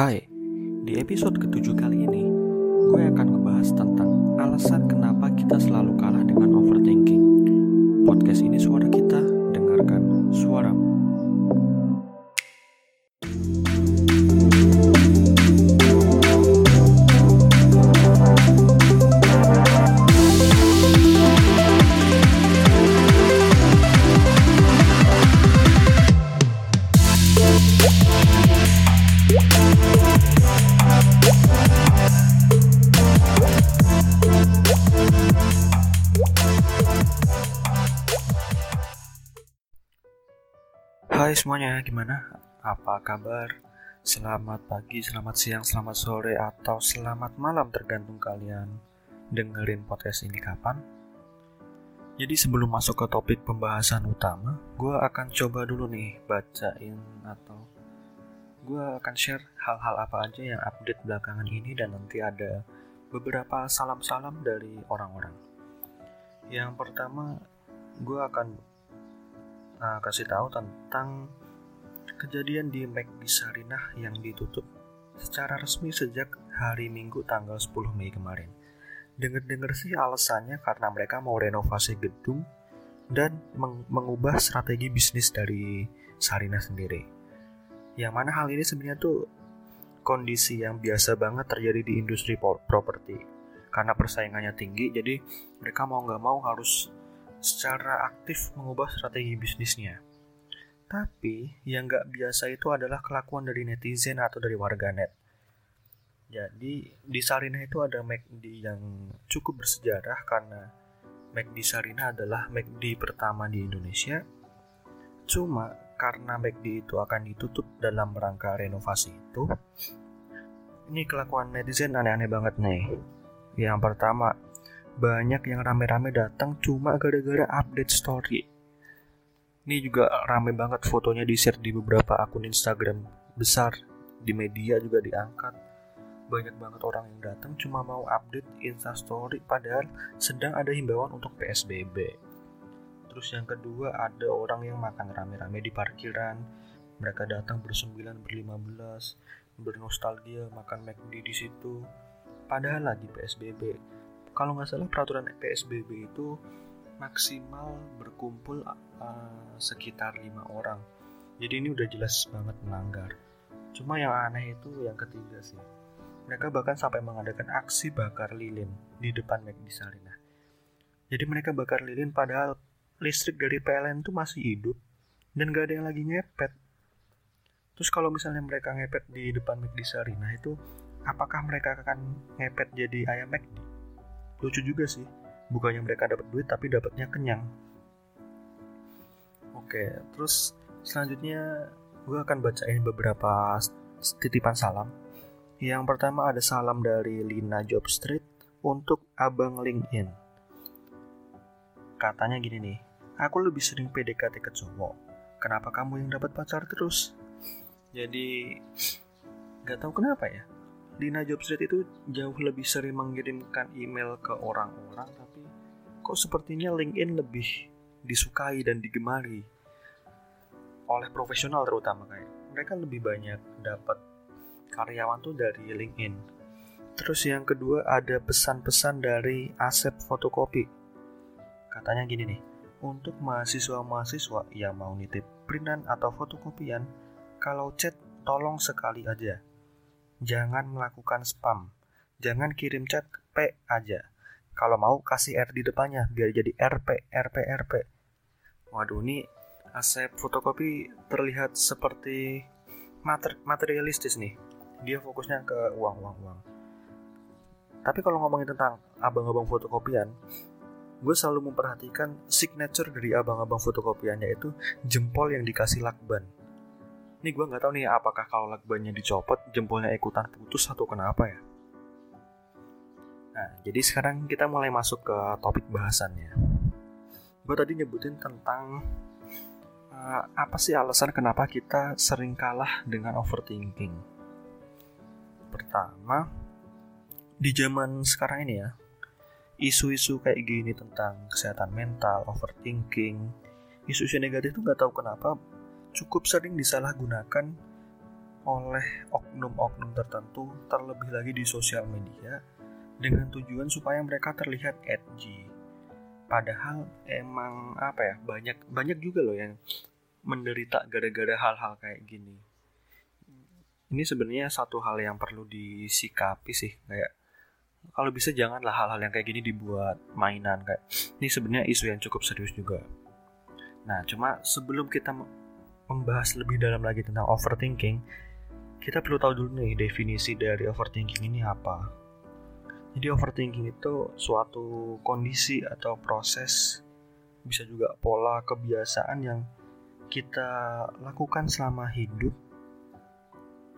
Hai, di episode ketujuh kali ini, gue akan ngebahas tentang alasan kenapa kita selalu kalah dengan overthinking. Podcast ini suara kita, dengarkan suaramu. Gimana? Apa kabar? Selamat pagi, selamat siang, selamat sore, atau selamat malam tergantung kalian dengerin podcast ini kapan. Jadi sebelum masuk ke topik pembahasan utama, gue akan coba dulu nih bacain atau gue akan share hal-hal apa aja yang update belakangan ini dan nanti ada beberapa salam-salam dari orang-orang. Yang pertama, gue akan uh, kasih tahu tentang kejadian di McD Sarinah yang ditutup secara resmi sejak hari Minggu tanggal 10 Mei kemarin. Dengar-dengar sih alasannya karena mereka mau renovasi gedung dan meng mengubah strategi bisnis dari Sarinah sendiri. Yang mana hal ini sebenarnya tuh kondisi yang biasa banget terjadi di industri properti karena persaingannya tinggi jadi mereka mau nggak mau harus secara aktif mengubah strategi bisnisnya. Tapi yang nggak biasa itu adalah kelakuan dari netizen atau dari warganet. Jadi di Sarinah itu ada McD yang cukup bersejarah karena McD Sarinah adalah McD pertama di Indonesia. Cuma karena McD itu akan ditutup dalam rangka renovasi itu, ini kelakuan netizen aneh-aneh banget nih. Yang pertama, banyak yang rame-rame datang cuma gara-gara update story. Ini juga rame banget fotonya di-share di beberapa akun Instagram besar, di media juga diangkat. Banyak banget orang yang datang cuma mau update Insta Story padahal sedang ada himbauan untuk PSBB. Terus yang kedua ada orang yang makan rame-rame di parkiran. Mereka datang bersembilan, berlima belas, bernostalgia makan McD di situ. Padahal lagi PSBB kalau nggak salah peraturan PSBB itu maksimal berkumpul uh, sekitar lima orang. Jadi ini udah jelas banget melanggar. Cuma yang aneh itu yang ketiga sih. Mereka bahkan sampai mengadakan aksi bakar lilin di depan McD Sarinah. Jadi mereka bakar lilin padahal listrik dari PLN itu masih hidup dan gak ada yang lagi ngepet. Terus kalau misalnya mereka ngepet di depan McD Sarinah itu, apakah mereka akan ngepet jadi ayam McD? lucu juga sih bukannya mereka dapat duit tapi dapatnya kenyang. Oke terus selanjutnya gue akan bacain beberapa titipan salam. Yang pertama ada salam dari Lina Job Street untuk abang LinkedIn. Katanya gini nih aku lebih sering PDKT ke cowok kenapa kamu yang dapat pacar terus? Jadi nggak tahu kenapa ya. Dina Jobstreet itu jauh lebih sering mengirimkan email ke orang-orang kok sepertinya LinkedIn lebih disukai dan digemari oleh profesional terutama kayak mereka lebih banyak dapat karyawan tuh dari LinkedIn terus yang kedua ada pesan-pesan dari Asep Fotokopi katanya gini nih untuk mahasiswa-mahasiswa yang mau nitip printan atau fotokopian kalau chat tolong sekali aja jangan melakukan spam. Jangan kirim chat P aja. Kalau mau kasih R di depannya biar jadi RP, RP, RP. Waduh, ini Asep fotokopi terlihat seperti mater materialistis nih. Dia fokusnya ke uang, uang, uang. Tapi kalau ngomongin tentang abang-abang fotokopian, gue selalu memperhatikan signature dari abang-abang fotokopiannya itu jempol yang dikasih lakban ini gue nggak tahu nih apakah kalau lakbannya dicopot jempolnya ikutan putus atau kenapa ya. Nah, jadi sekarang kita mulai masuk ke topik bahasannya. Gue tadi nyebutin tentang uh, apa sih alasan kenapa kita sering kalah dengan overthinking. Pertama, di zaman sekarang ini ya, isu-isu kayak gini tentang kesehatan mental, overthinking, isu-isu negatif itu nggak tahu kenapa cukup sering disalahgunakan oleh oknum-oknum tertentu terlebih lagi di sosial media dengan tujuan supaya mereka terlihat edgy. Padahal emang apa ya banyak banyak juga loh yang menderita gara-gara hal-hal kayak gini. Ini sebenarnya satu hal yang perlu disikapi sih kayak kalau bisa janganlah hal-hal yang kayak gini dibuat mainan kayak ini sebenarnya isu yang cukup serius juga. Nah, cuma sebelum kita membahas lebih dalam lagi tentang overthinking, kita perlu tahu dulu nih definisi dari overthinking ini apa. Jadi overthinking itu suatu kondisi atau proses bisa juga pola kebiasaan yang kita lakukan selama hidup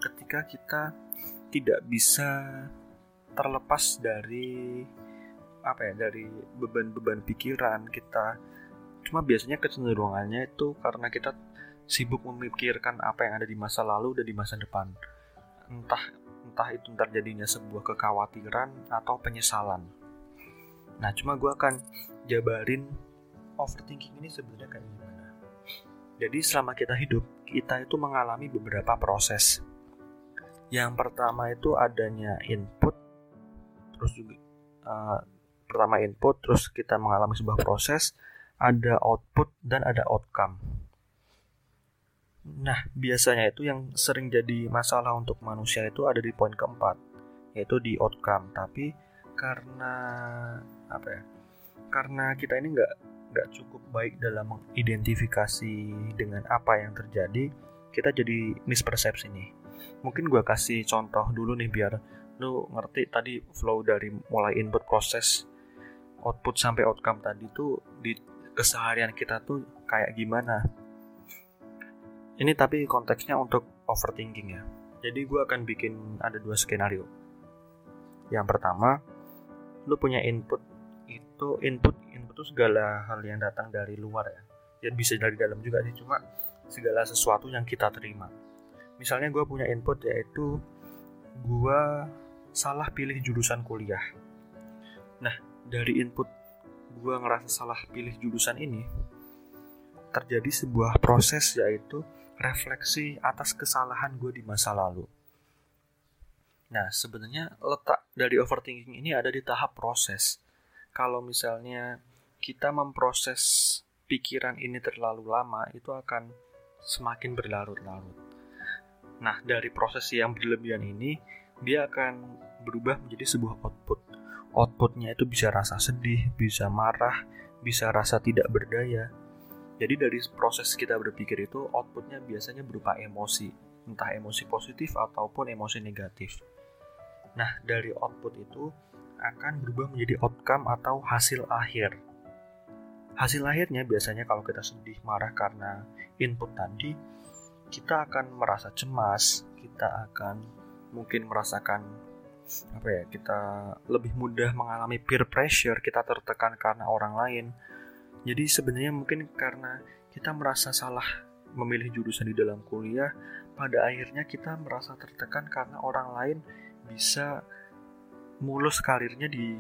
ketika kita tidak bisa terlepas dari apa ya dari beban-beban pikiran kita. Cuma biasanya kecenderungannya itu karena kita sibuk memikirkan apa yang ada di masa lalu dan di masa depan. Entah entah itu terjadinya sebuah kekhawatiran atau penyesalan. Nah cuma gue akan jabarin overthinking ini sebenarnya kayak gimana. Jadi selama kita hidup kita itu mengalami beberapa proses. Yang pertama itu adanya input terus juga uh, pertama input terus kita mengalami sebuah proses ada output dan ada outcome nah biasanya itu yang sering jadi masalah untuk manusia itu ada di poin keempat yaitu di outcome. Tapi karena apa ya karena kita ini nggak nggak cukup baik dalam mengidentifikasi dengan apa yang terjadi kita jadi mispersepsi nih. Mungkin gue kasih contoh dulu nih biar lu ngerti tadi flow dari mulai input proses output sampai outcome tadi tuh di keseharian kita tuh kayak gimana ini tapi konteksnya untuk overthinking ya. Jadi gue akan bikin ada dua skenario. Yang pertama lu punya input. Itu input input itu segala hal yang datang dari luar ya. Ya bisa dari dalam juga sih cuma segala sesuatu yang kita terima. Misalnya gue punya input yaitu gue salah pilih jurusan kuliah. Nah, dari input gue ngerasa salah pilih jurusan ini, terjadi sebuah proses yaitu refleksi atas kesalahan gue di masa lalu. Nah, sebenarnya letak dari overthinking ini ada di tahap proses. Kalau misalnya kita memproses pikiran ini terlalu lama, itu akan semakin berlarut-larut. Nah, dari proses yang berlebihan ini, dia akan berubah menjadi sebuah output. Outputnya itu bisa rasa sedih, bisa marah, bisa rasa tidak berdaya. Jadi dari proses kita berpikir itu outputnya biasanya berupa emosi, entah emosi positif ataupun emosi negatif. Nah dari output itu akan berubah menjadi outcome atau hasil akhir. Hasil akhirnya biasanya kalau kita sedih, marah karena input tadi, kita akan merasa cemas, kita akan mungkin merasakan apa ya kita lebih mudah mengalami peer pressure kita tertekan karena orang lain jadi sebenarnya mungkin karena kita merasa salah memilih jurusan di dalam kuliah pada akhirnya kita merasa tertekan karena orang lain bisa mulus karirnya di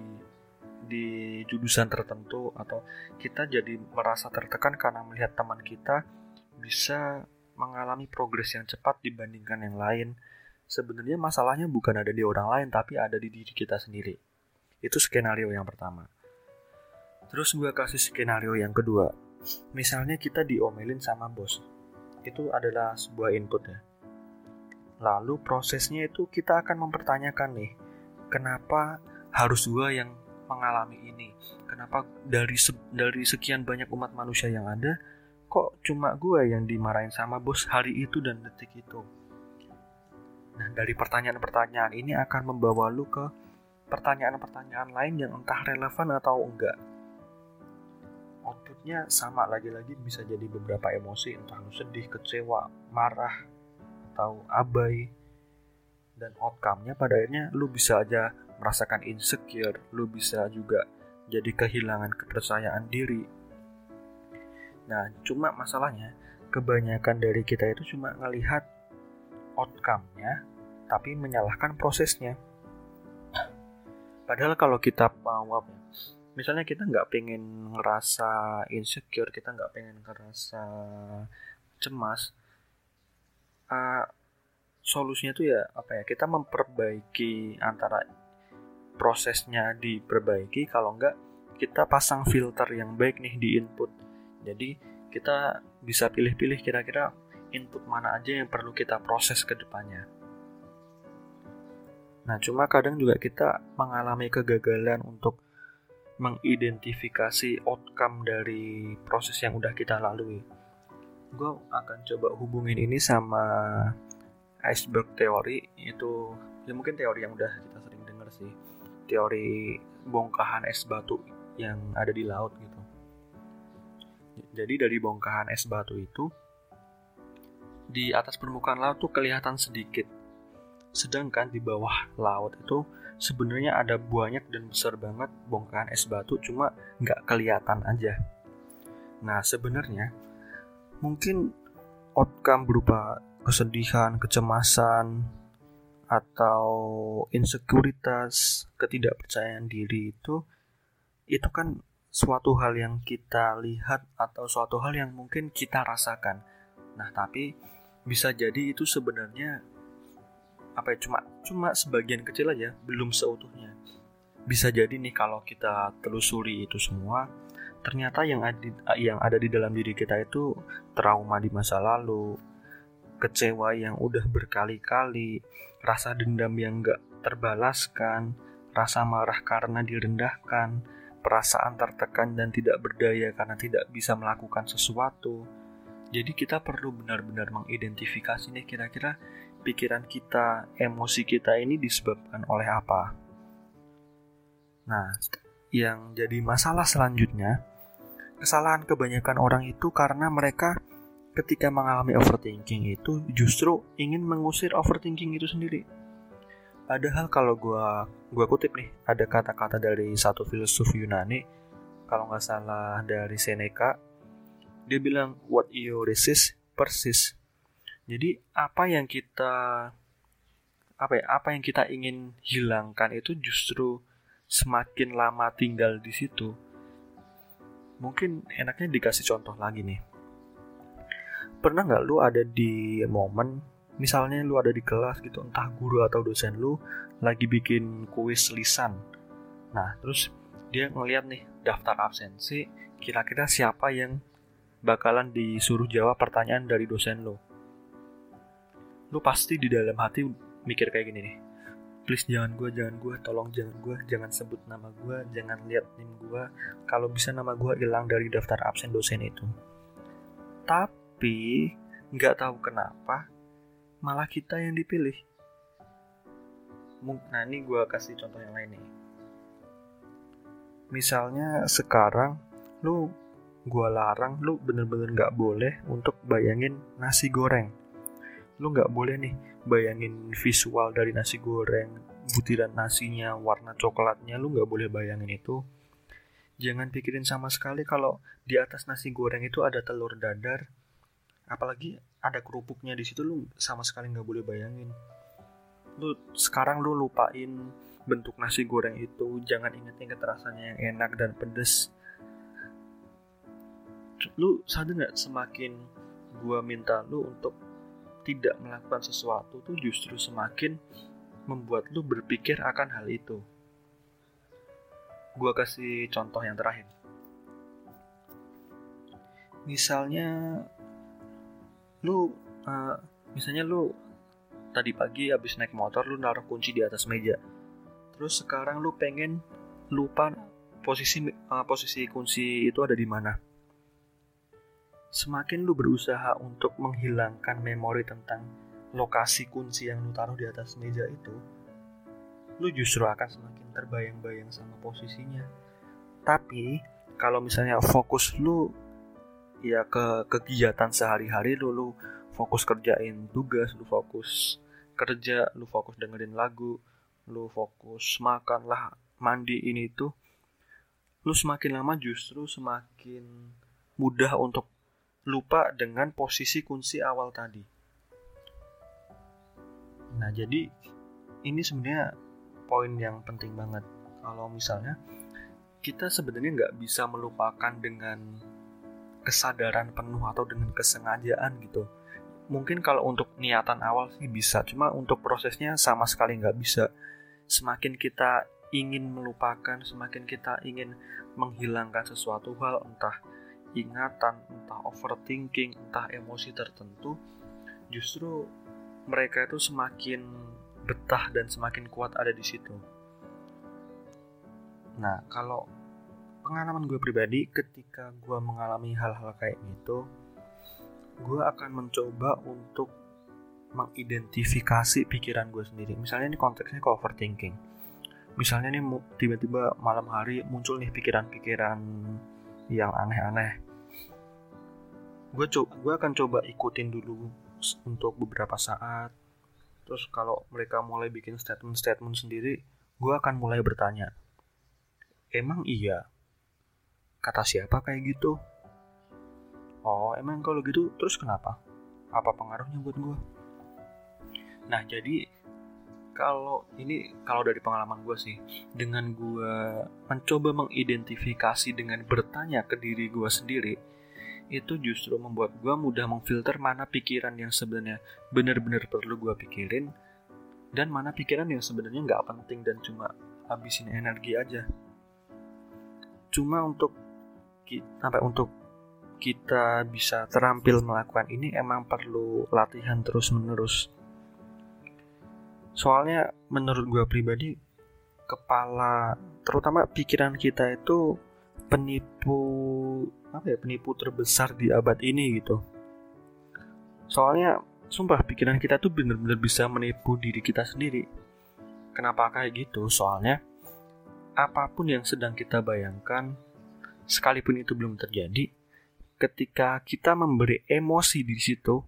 di jurusan tertentu atau kita jadi merasa tertekan karena melihat teman kita bisa mengalami progres yang cepat dibandingkan yang lain sebenarnya masalahnya bukan ada di orang lain tapi ada di diri kita sendiri. Itu skenario yang pertama. Terus gue kasih skenario yang kedua. Misalnya kita diomelin sama bos. Itu adalah sebuah input ya. Lalu prosesnya itu kita akan mempertanyakan nih, kenapa harus gue yang mengalami ini? Kenapa dari se dari sekian banyak umat manusia yang ada, kok cuma gue yang dimarahin sama bos hari itu dan detik itu? Nah, dari pertanyaan-pertanyaan ini akan membawa lu ke pertanyaan-pertanyaan lain yang entah relevan atau enggak. Outputnya sama lagi-lagi bisa jadi beberapa emosi, entah lu sedih, kecewa, marah, atau abai. Dan outcome-nya pada akhirnya lu bisa aja merasakan insecure, lu bisa juga jadi kehilangan kepercayaan diri. Nah, cuma masalahnya kebanyakan dari kita itu cuma ngelihat outcome-nya, tapi menyalahkan prosesnya. Padahal kalau kita mau? Misalnya kita nggak pengen ngerasa insecure, kita nggak pengen ngerasa cemas, uh, solusinya tuh ya apa ya? Kita memperbaiki antara prosesnya diperbaiki kalau enggak kita pasang filter yang baik nih di input. Jadi kita bisa pilih-pilih kira-kira input mana aja yang perlu kita proses ke depannya. Nah cuma kadang juga kita mengalami kegagalan untuk mengidentifikasi outcome dari proses yang udah kita lalui. Gue akan coba hubungin ini sama iceberg teori itu ya mungkin teori yang udah kita sering dengar sih. Teori bongkahan es batu yang ada di laut gitu. Jadi dari bongkahan es batu itu di atas permukaan laut tuh kelihatan sedikit sedangkan di bawah laut itu sebenarnya ada banyak dan besar banget bongkahan es batu cuma nggak kelihatan aja nah sebenarnya mungkin outcome berupa kesedihan, kecemasan, atau insekuritas, ketidakpercayaan diri itu itu kan suatu hal yang kita lihat atau suatu hal yang mungkin kita rasakan. Nah, tapi bisa jadi itu sebenarnya apa ya cuma cuma sebagian kecil aja, belum seutuhnya. Bisa jadi nih kalau kita telusuri itu semua, ternyata yang ada yang ada di dalam diri kita itu trauma di masa lalu, kecewa yang udah berkali-kali, rasa dendam yang gak terbalaskan, rasa marah karena direndahkan, perasaan tertekan dan tidak berdaya karena tidak bisa melakukan sesuatu. Jadi kita perlu benar-benar mengidentifikasi nih kira-kira pikiran kita, emosi kita ini disebabkan oleh apa. Nah, yang jadi masalah selanjutnya, kesalahan kebanyakan orang itu karena mereka ketika mengalami overthinking itu justru ingin mengusir overthinking itu sendiri. Padahal kalau gua gua kutip nih ada kata-kata dari satu filsuf Yunani kalau nggak salah dari Seneca dia bilang what you resist persist. Jadi apa yang kita apa ya apa yang kita ingin hilangkan itu justru semakin lama tinggal di situ. Mungkin enaknya dikasih contoh lagi nih. Pernah nggak lu ada di momen misalnya lu ada di kelas gitu entah guru atau dosen lu lagi bikin kuis lisan. Nah terus dia ngeliat nih daftar absensi kira-kira siapa yang bakalan disuruh jawab pertanyaan dari dosen lu lu pasti di dalam hati mikir kayak gini nih please jangan gue jangan gue tolong jangan gue jangan sebut nama gue jangan lihat nim gue kalau bisa nama gue hilang dari daftar absen dosen itu tapi nggak tahu kenapa malah kita yang dipilih. Nah ini gue kasih contoh yang lain nih. Misalnya sekarang lu gue larang lu bener-bener nggak boleh untuk bayangin nasi goreng. Lu nggak boleh nih bayangin visual dari nasi goreng, butiran nasinya, warna coklatnya, lu nggak boleh bayangin itu. Jangan pikirin sama sekali kalau di atas nasi goreng itu ada telur dadar, apalagi ada kerupuknya di situ lu sama sekali nggak boleh bayangin lu sekarang lu lupain bentuk nasi goreng itu jangan inget-inget rasanya yang enak dan pedes lu sadar nggak semakin gua minta lu untuk tidak melakukan sesuatu tuh justru semakin membuat lu berpikir akan hal itu. Gua kasih contoh yang terakhir. Misalnya lu uh, misalnya lu tadi pagi habis naik motor lu naruh kunci di atas meja. Terus sekarang lu pengen lupa posisi uh, posisi kunci itu ada di mana semakin lu berusaha untuk menghilangkan memori tentang lokasi kunci yang lu taruh di atas meja itu lu justru akan semakin terbayang-bayang sama posisinya. Tapi kalau misalnya fokus lu ya ke kegiatan sehari-hari lu lu fokus kerjain tugas lu fokus kerja lu fokus dengerin lagu lu fokus makan lah mandi ini itu lu semakin lama justru semakin mudah untuk lupa dengan posisi kunci awal tadi. Nah jadi ini sebenarnya poin yang penting banget. Kalau misalnya kita sebenarnya nggak bisa melupakan dengan kesadaran penuh atau dengan kesengajaan gitu. Mungkin kalau untuk niatan awal sih bisa cuma untuk prosesnya sama sekali nggak bisa. Semakin kita ingin melupakan semakin kita ingin menghilangkan sesuatu hal entah ingatan entah overthinking entah emosi tertentu justru mereka itu semakin betah dan semakin kuat ada di situ nah kalau pengalaman gue pribadi ketika gue mengalami hal-hal kayak gitu gue akan mencoba untuk mengidentifikasi pikiran gue sendiri. Misalnya ini konteksnya ke overthinking. Misalnya nih tiba-tiba malam hari muncul nih pikiran-pikiran yang aneh-aneh. Gue coba, gue akan coba ikutin dulu untuk beberapa saat. Terus kalau mereka mulai bikin statement-statement sendiri, gue akan mulai bertanya, emang iya? Kata siapa kayak gitu? oh emang kalau gitu terus kenapa apa pengaruhnya buat gue nah jadi kalau ini kalau dari pengalaman gue sih dengan gue mencoba mengidentifikasi dengan bertanya ke diri gue sendiri itu justru membuat gue mudah memfilter mana pikiran yang sebenarnya benar-benar perlu gue pikirin dan mana pikiran yang sebenarnya nggak penting dan cuma habisin energi aja cuma untuk sampai untuk kita bisa terampil melakukan ini emang perlu latihan terus-menerus. Soalnya menurut gue pribadi kepala terutama pikiran kita itu penipu apa ya penipu terbesar di abad ini gitu. Soalnya sumpah pikiran kita tuh bener-bener bisa menipu diri kita sendiri. Kenapa kayak gitu? Soalnya apa pun yang sedang kita bayangkan sekalipun itu belum terjadi, ketika kita memberi emosi di situ,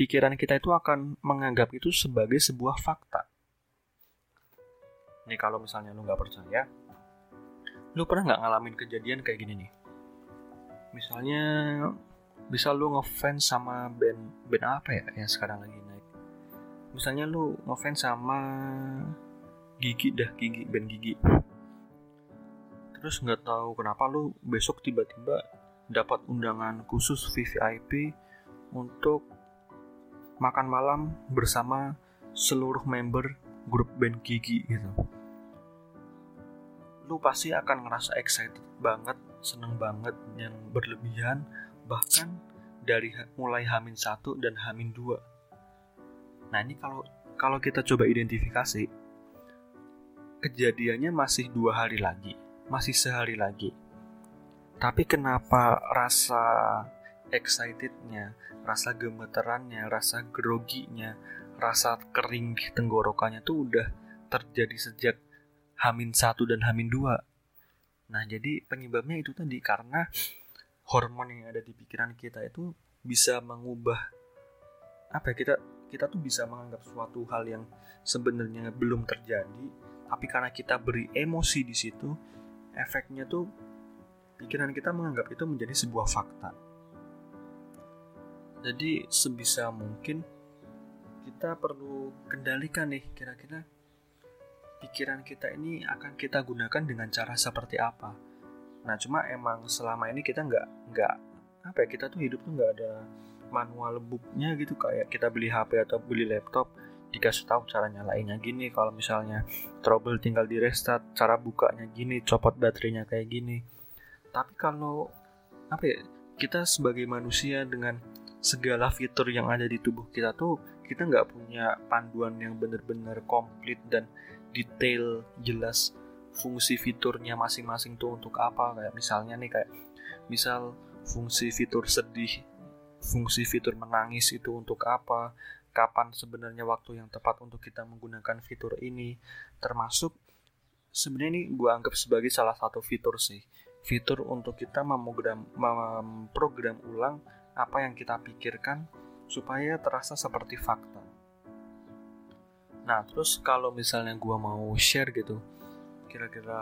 pikiran kita itu akan menganggap itu sebagai sebuah fakta. Nih kalau misalnya lu nggak percaya, lu pernah nggak ngalamin kejadian kayak gini nih? Misalnya, bisa lu ngefans sama band band apa ya yang sekarang lagi naik? Misalnya lu ngefans sama Gigi dah, Gigi band Gigi. Terus nggak tahu kenapa lu besok tiba-tiba dapat undangan khusus VVIP untuk makan malam bersama seluruh member grup band Gigi gitu. Lu pasti akan ngerasa excited banget, seneng banget yang berlebihan, bahkan dari mulai Hamin 1 dan Hamin 2. Nah ini kalau kalau kita coba identifikasi, kejadiannya masih dua hari lagi, masih sehari lagi tapi kenapa rasa excitednya, rasa gemeterannya, rasa groginya, rasa kering di tenggorokannya tuh udah terjadi sejak Hamin 1 dan Hamin 2. Nah, jadi penyebabnya itu tadi karena hormon yang ada di pikiran kita itu bisa mengubah apa ya kita kita tuh bisa menganggap suatu hal yang sebenarnya belum terjadi tapi karena kita beri emosi di situ efeknya tuh pikiran kita menganggap itu menjadi sebuah fakta. Jadi sebisa mungkin kita perlu kendalikan nih kira-kira pikiran kita ini akan kita gunakan dengan cara seperti apa. Nah cuma emang selama ini kita nggak nggak apa ya kita tuh hidup tuh nggak ada manual booknya gitu. Kayak kita beli HP atau beli laptop dikasih tahu cara nyalainnya gini. Kalau misalnya trouble tinggal di restart cara bukanya gini copot baterainya kayak gini. Tapi kalau apa ya kita sebagai manusia dengan segala fitur yang ada di tubuh kita tuh kita nggak punya panduan yang benar-benar komplit dan detail jelas fungsi fiturnya masing-masing tuh untuk apa. Kayak misalnya nih kayak misal fungsi fitur sedih fungsi fitur menangis itu untuk apa kapan sebenarnya waktu yang tepat untuk kita menggunakan fitur ini. Termasuk sebenarnya ini gue anggap sebagai salah satu fitur sih. Fitur untuk kita memprogram, memprogram ulang apa yang kita pikirkan supaya terasa seperti fakta. Nah, terus kalau misalnya gue mau share gitu, kira-kira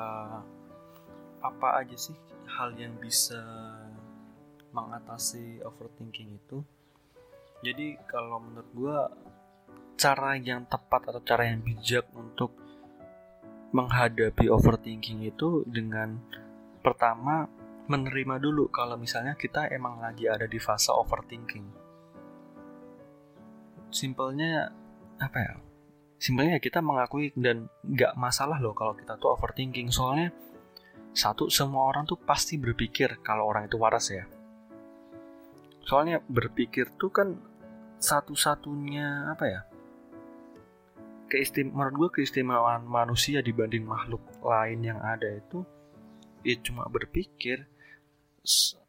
apa aja sih hal yang bisa mengatasi overthinking itu? Jadi kalau menurut gue cara yang tepat atau cara yang bijak untuk menghadapi overthinking itu dengan pertama menerima dulu kalau misalnya kita emang lagi ada di fase overthinking. simpelnya apa ya? Simpelnya kita mengakui dan nggak masalah loh kalau kita tuh overthinking. Soalnya satu semua orang tuh pasti berpikir kalau orang itu waras ya. Soalnya berpikir tuh kan satu-satunya apa ya? Keistim menurut gue keistimewaan manusia dibanding makhluk lain yang ada itu ya cuma berpikir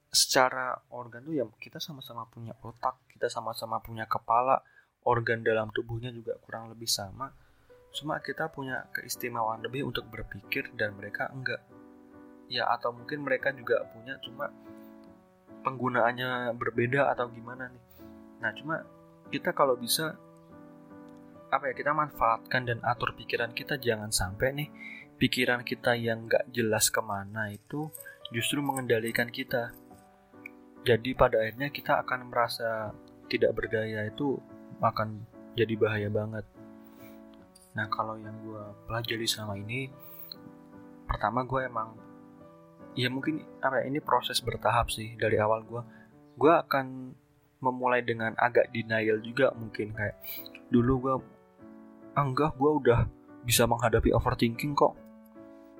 secara organ tuh ya kita sama-sama punya otak kita sama-sama punya kepala organ dalam tubuhnya juga kurang lebih sama. Cuma kita punya keistimewaan lebih untuk berpikir dan mereka enggak. Ya atau mungkin mereka juga punya cuma penggunaannya berbeda atau gimana nih. Nah cuma kita kalau bisa apa ya kita manfaatkan dan atur pikiran kita. Jangan sampai nih pikiran kita yang nggak jelas ke mana itu justru mengendalikan kita jadi pada akhirnya kita akan merasa tidak berdaya itu akan jadi bahaya banget. Nah kalau yang gue pelajari selama ini, pertama gue emang ya mungkin apa ya, ini proses bertahap sih dari awal gue. Gue akan memulai dengan agak denial juga mungkin kayak dulu gue enggak gue udah bisa menghadapi overthinking kok.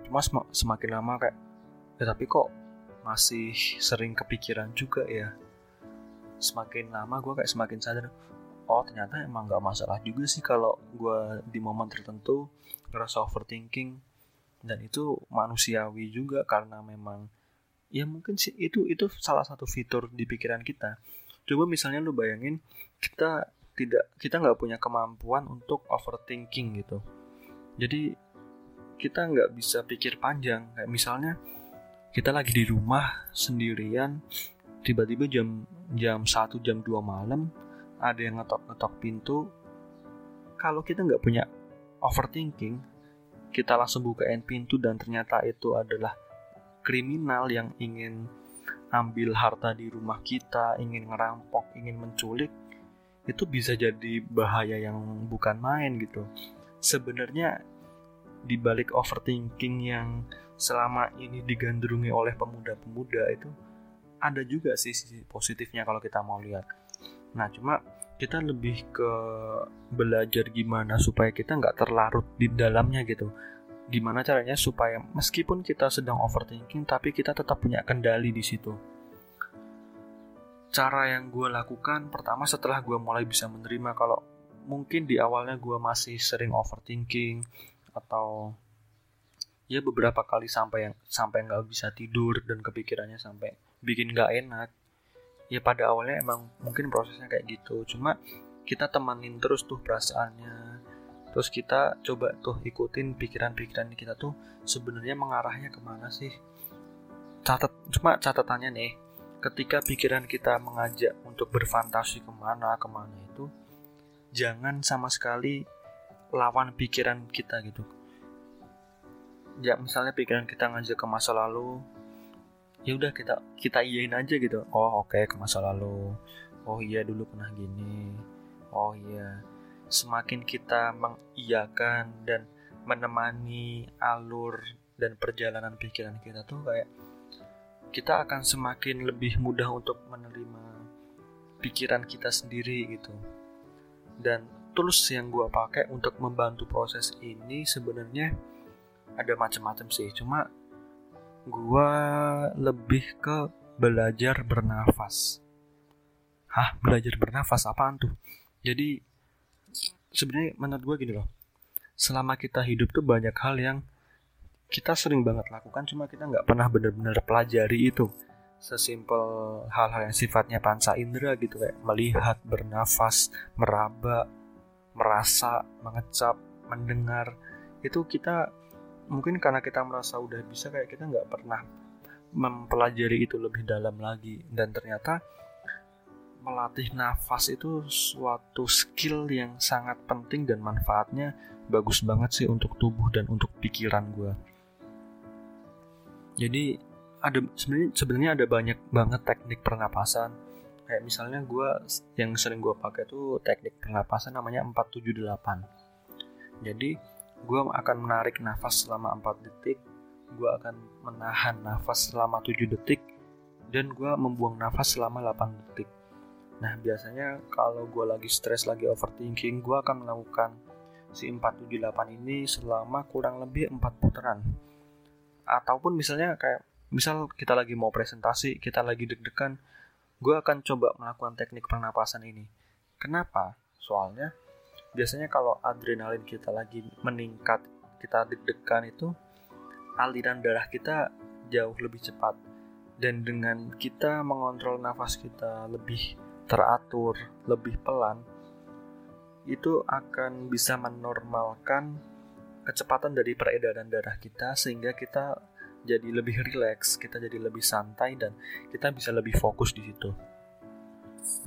Cuma semakin lama kayak ya tapi kok masih sering kepikiran juga ya. Semakin lama gue kayak semakin sadar oh ternyata emang gak masalah juga sih kalau gue di momen tertentu ngerasa overthinking. Dan itu manusiawi juga karena memang ya mungkin sih itu itu salah satu fitur di pikiran kita. Coba misalnya lu bayangin kita tidak kita nggak punya kemampuan untuk overthinking gitu. Jadi kita nggak bisa pikir panjang. Kayak misalnya kita lagi di rumah sendirian. Tiba-tiba jam jam satu jam 2 malam ada yang ngetok-ngetok pintu. Kalau kita nggak punya overthinking kita langsung bukain pintu dan ternyata itu adalah kriminal yang ingin ambil harta di rumah kita ingin ngerampok ingin menculik. Itu bisa jadi bahaya yang bukan main gitu. Sebenarnya di balik overthinking yang selama ini digandrungi oleh pemuda-pemuda itu ada juga sih sisi positifnya kalau kita mau lihat Nah, cuma kita lebih ke belajar gimana supaya kita nggak terlarut di dalamnya gitu. Gimana caranya supaya meskipun kita sedang overthinking, tapi kita tetap punya kendali di situ. Cara yang gue lakukan pertama setelah gue mulai bisa menerima kalau mungkin di awalnya gue masih sering overthinking atau ya beberapa kali sampai yang sampai nggak bisa tidur dan kepikirannya sampai bikin nggak enak. Ya pada awalnya emang mungkin prosesnya kayak gitu. Cuma kita temanin terus tuh perasaannya. Terus kita coba tuh ikutin pikiran-pikiran kita tuh sebenarnya mengarahnya ke mana sih? Catat cuma catatannya nih ketika pikiran kita mengajak untuk berfantasi ke mana ke mana itu jangan sama sekali lawan pikiran kita gitu ya misalnya pikiran kita ngajak ke masa lalu ya udah kita kita iyain aja gitu. Oh oke okay, ke masa lalu. Oh iya dulu pernah gini. Oh iya. Semakin kita mengiyakan dan menemani alur dan perjalanan pikiran kita tuh kayak kita akan semakin lebih mudah untuk menerima pikiran kita sendiri gitu. Dan tools yang gue pakai untuk membantu proses ini sebenarnya ada macam-macam sih cuma gua lebih ke belajar bernafas. Hah, belajar bernafas apaan tuh? Jadi sebenarnya menurut gue gini loh. Selama kita hidup tuh banyak hal yang kita sering banget lakukan cuma kita nggak pernah benar-benar pelajari itu. Sesimpel hal-hal yang sifatnya panca indera gitu kayak melihat, bernafas, meraba, merasa, mengecap, mendengar. Itu kita mungkin karena kita merasa udah bisa kayak kita nggak pernah mempelajari itu lebih dalam lagi. Dan ternyata melatih nafas itu suatu skill yang sangat penting dan manfaatnya bagus banget sih untuk tubuh dan untuk pikiran gue jadi ada sebenarnya sebenarnya ada banyak banget teknik pernapasan. Kayak misalnya gue yang sering gue pakai tuh teknik pernapasan namanya 478 jadi gue akan menarik nafas selama 4 detik gue akan menahan nafas selama 7 detik dan gue membuang nafas selama 8 detik Nah biasanya kalau gue lagi stres, lagi overthinking, gue akan melakukan si 478 ini selama kurang lebih 4 putaran. Ataupun misalnya kayak misal kita lagi mau presentasi, kita lagi deg-degan, gue akan coba melakukan teknik pernapasan ini. Kenapa? Soalnya biasanya kalau adrenalin kita lagi meningkat, kita deg-degan itu aliran darah kita jauh lebih cepat. Dan dengan kita mengontrol nafas kita lebih teratur, lebih pelan, itu akan bisa menormalkan kecepatan dari peredaran darah kita sehingga kita jadi lebih rileks, kita jadi lebih santai dan kita bisa lebih fokus di situ.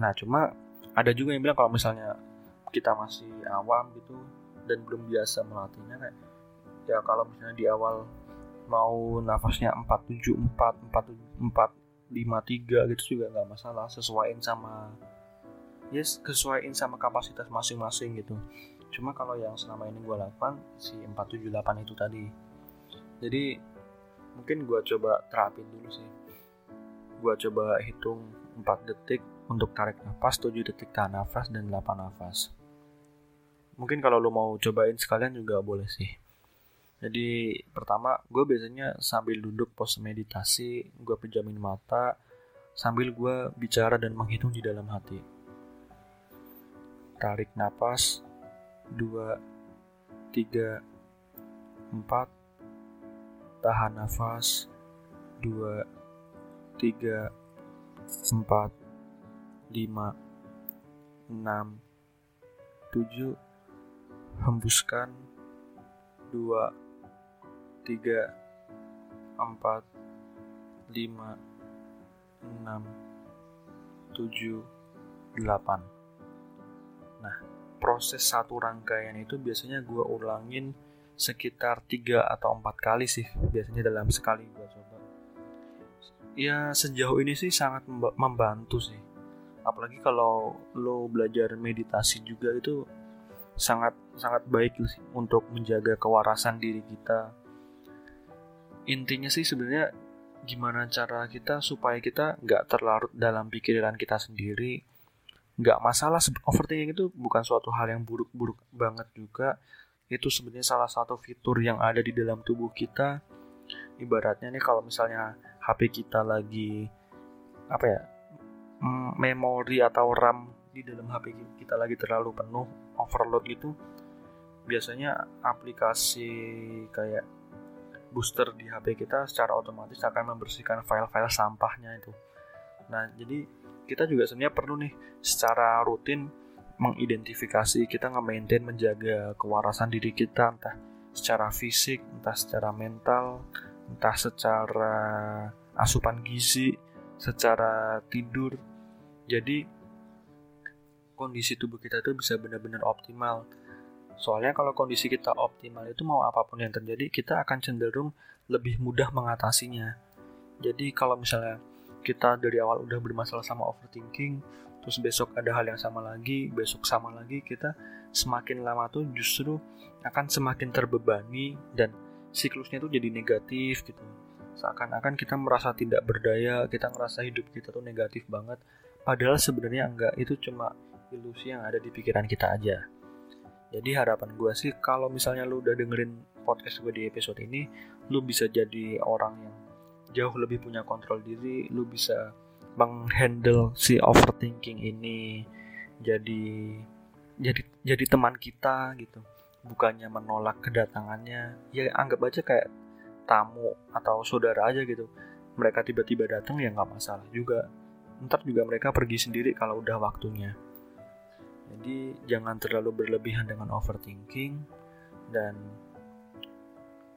Nah, cuma ada juga yang bilang kalau misalnya kita masih awam gitu dan belum biasa melatihnya kayak ya kalau misalnya di awal mau nafasnya 474 4 4 5-3 gitu juga nggak masalah sesuaiin sama yes sesuaiin sama kapasitas masing-masing gitu. Cuma kalau yang selama ini gue lakukan si 478 itu tadi. Jadi mungkin gue coba terapin dulu sih. Gue coba hitung 4 detik untuk tarik nafas 7 detik tahan nafas dan 8 nafas mungkin kalau lo mau cobain sekalian juga boleh sih jadi pertama gue biasanya sambil duduk pos meditasi, gue pejamin mata sambil gue bicara dan menghitung di dalam hati. Tarik napas, dua, tiga, empat, tahan nafas, dua, tiga, empat, lima, enam, tujuh, hembuskan, dua, tiga, empat, lima, enam, tujuh, delapan. Nah, proses satu rangkaian itu biasanya gue ulangin sekitar tiga atau empat kali sih biasanya dalam sekali gue coba. Ya sejauh ini sih sangat membantu sih. Apalagi kalau lo belajar meditasi juga itu sangat sangat baik sih untuk menjaga kewarasan diri kita. Intinya sih sebenarnya gimana cara kita supaya kita nggak terlarut dalam pikiran kita sendiri nggak masalah overthinking itu bukan suatu hal yang buruk-buruk banget juga. Itu sebenarnya salah satu fitur yang ada di dalam tubuh kita. Ibaratnya nih kalau misalnya HP kita lagi apa ya memori atau RAM di dalam HP kita lagi terlalu penuh overload gitu biasanya aplikasi kayak booster di HP kita secara otomatis akan membersihkan file-file sampahnya itu. Nah, jadi kita juga sebenarnya perlu nih secara rutin mengidentifikasi kita nge-maintain menjaga kewarasan diri kita entah secara fisik, entah secara mental, entah secara asupan gizi, secara tidur. Jadi kondisi tubuh kita itu bisa benar-benar optimal Soalnya kalau kondisi kita optimal itu mau apa pun yang terjadi, kita akan cenderung lebih mudah mengatasinya. Jadi kalau misalnya kita dari awal udah bermasalah sama overthinking, terus besok ada hal yang sama lagi, besok sama lagi, kita semakin lama tuh justru akan semakin terbebani dan siklusnya tuh jadi negatif gitu. Seakan-akan kita merasa tidak berdaya, kita ngerasa hidup kita tuh negatif banget. Padahal sebenarnya enggak, itu cuma ilusi yang ada di pikiran kita aja. Jadi harapan gue sih kalau misalnya lu udah dengerin podcast gue di episode ini, lu bisa jadi orang yang jauh lebih punya kontrol diri, lu bisa menghandle si overthinking ini jadi jadi jadi teman kita gitu. Bukannya menolak kedatangannya. Ya anggap aja kayak tamu atau saudara aja gitu. Mereka tiba-tiba datang ya nggak masalah juga. Ntar juga mereka pergi sendiri kalau udah waktunya jadi jangan terlalu berlebihan dengan overthinking dan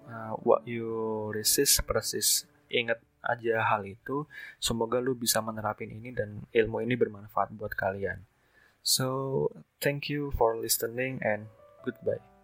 uh, what you resist persis ingat aja hal itu. Semoga lu bisa menerapin ini dan ilmu ini bermanfaat buat kalian. So, thank you for listening and goodbye.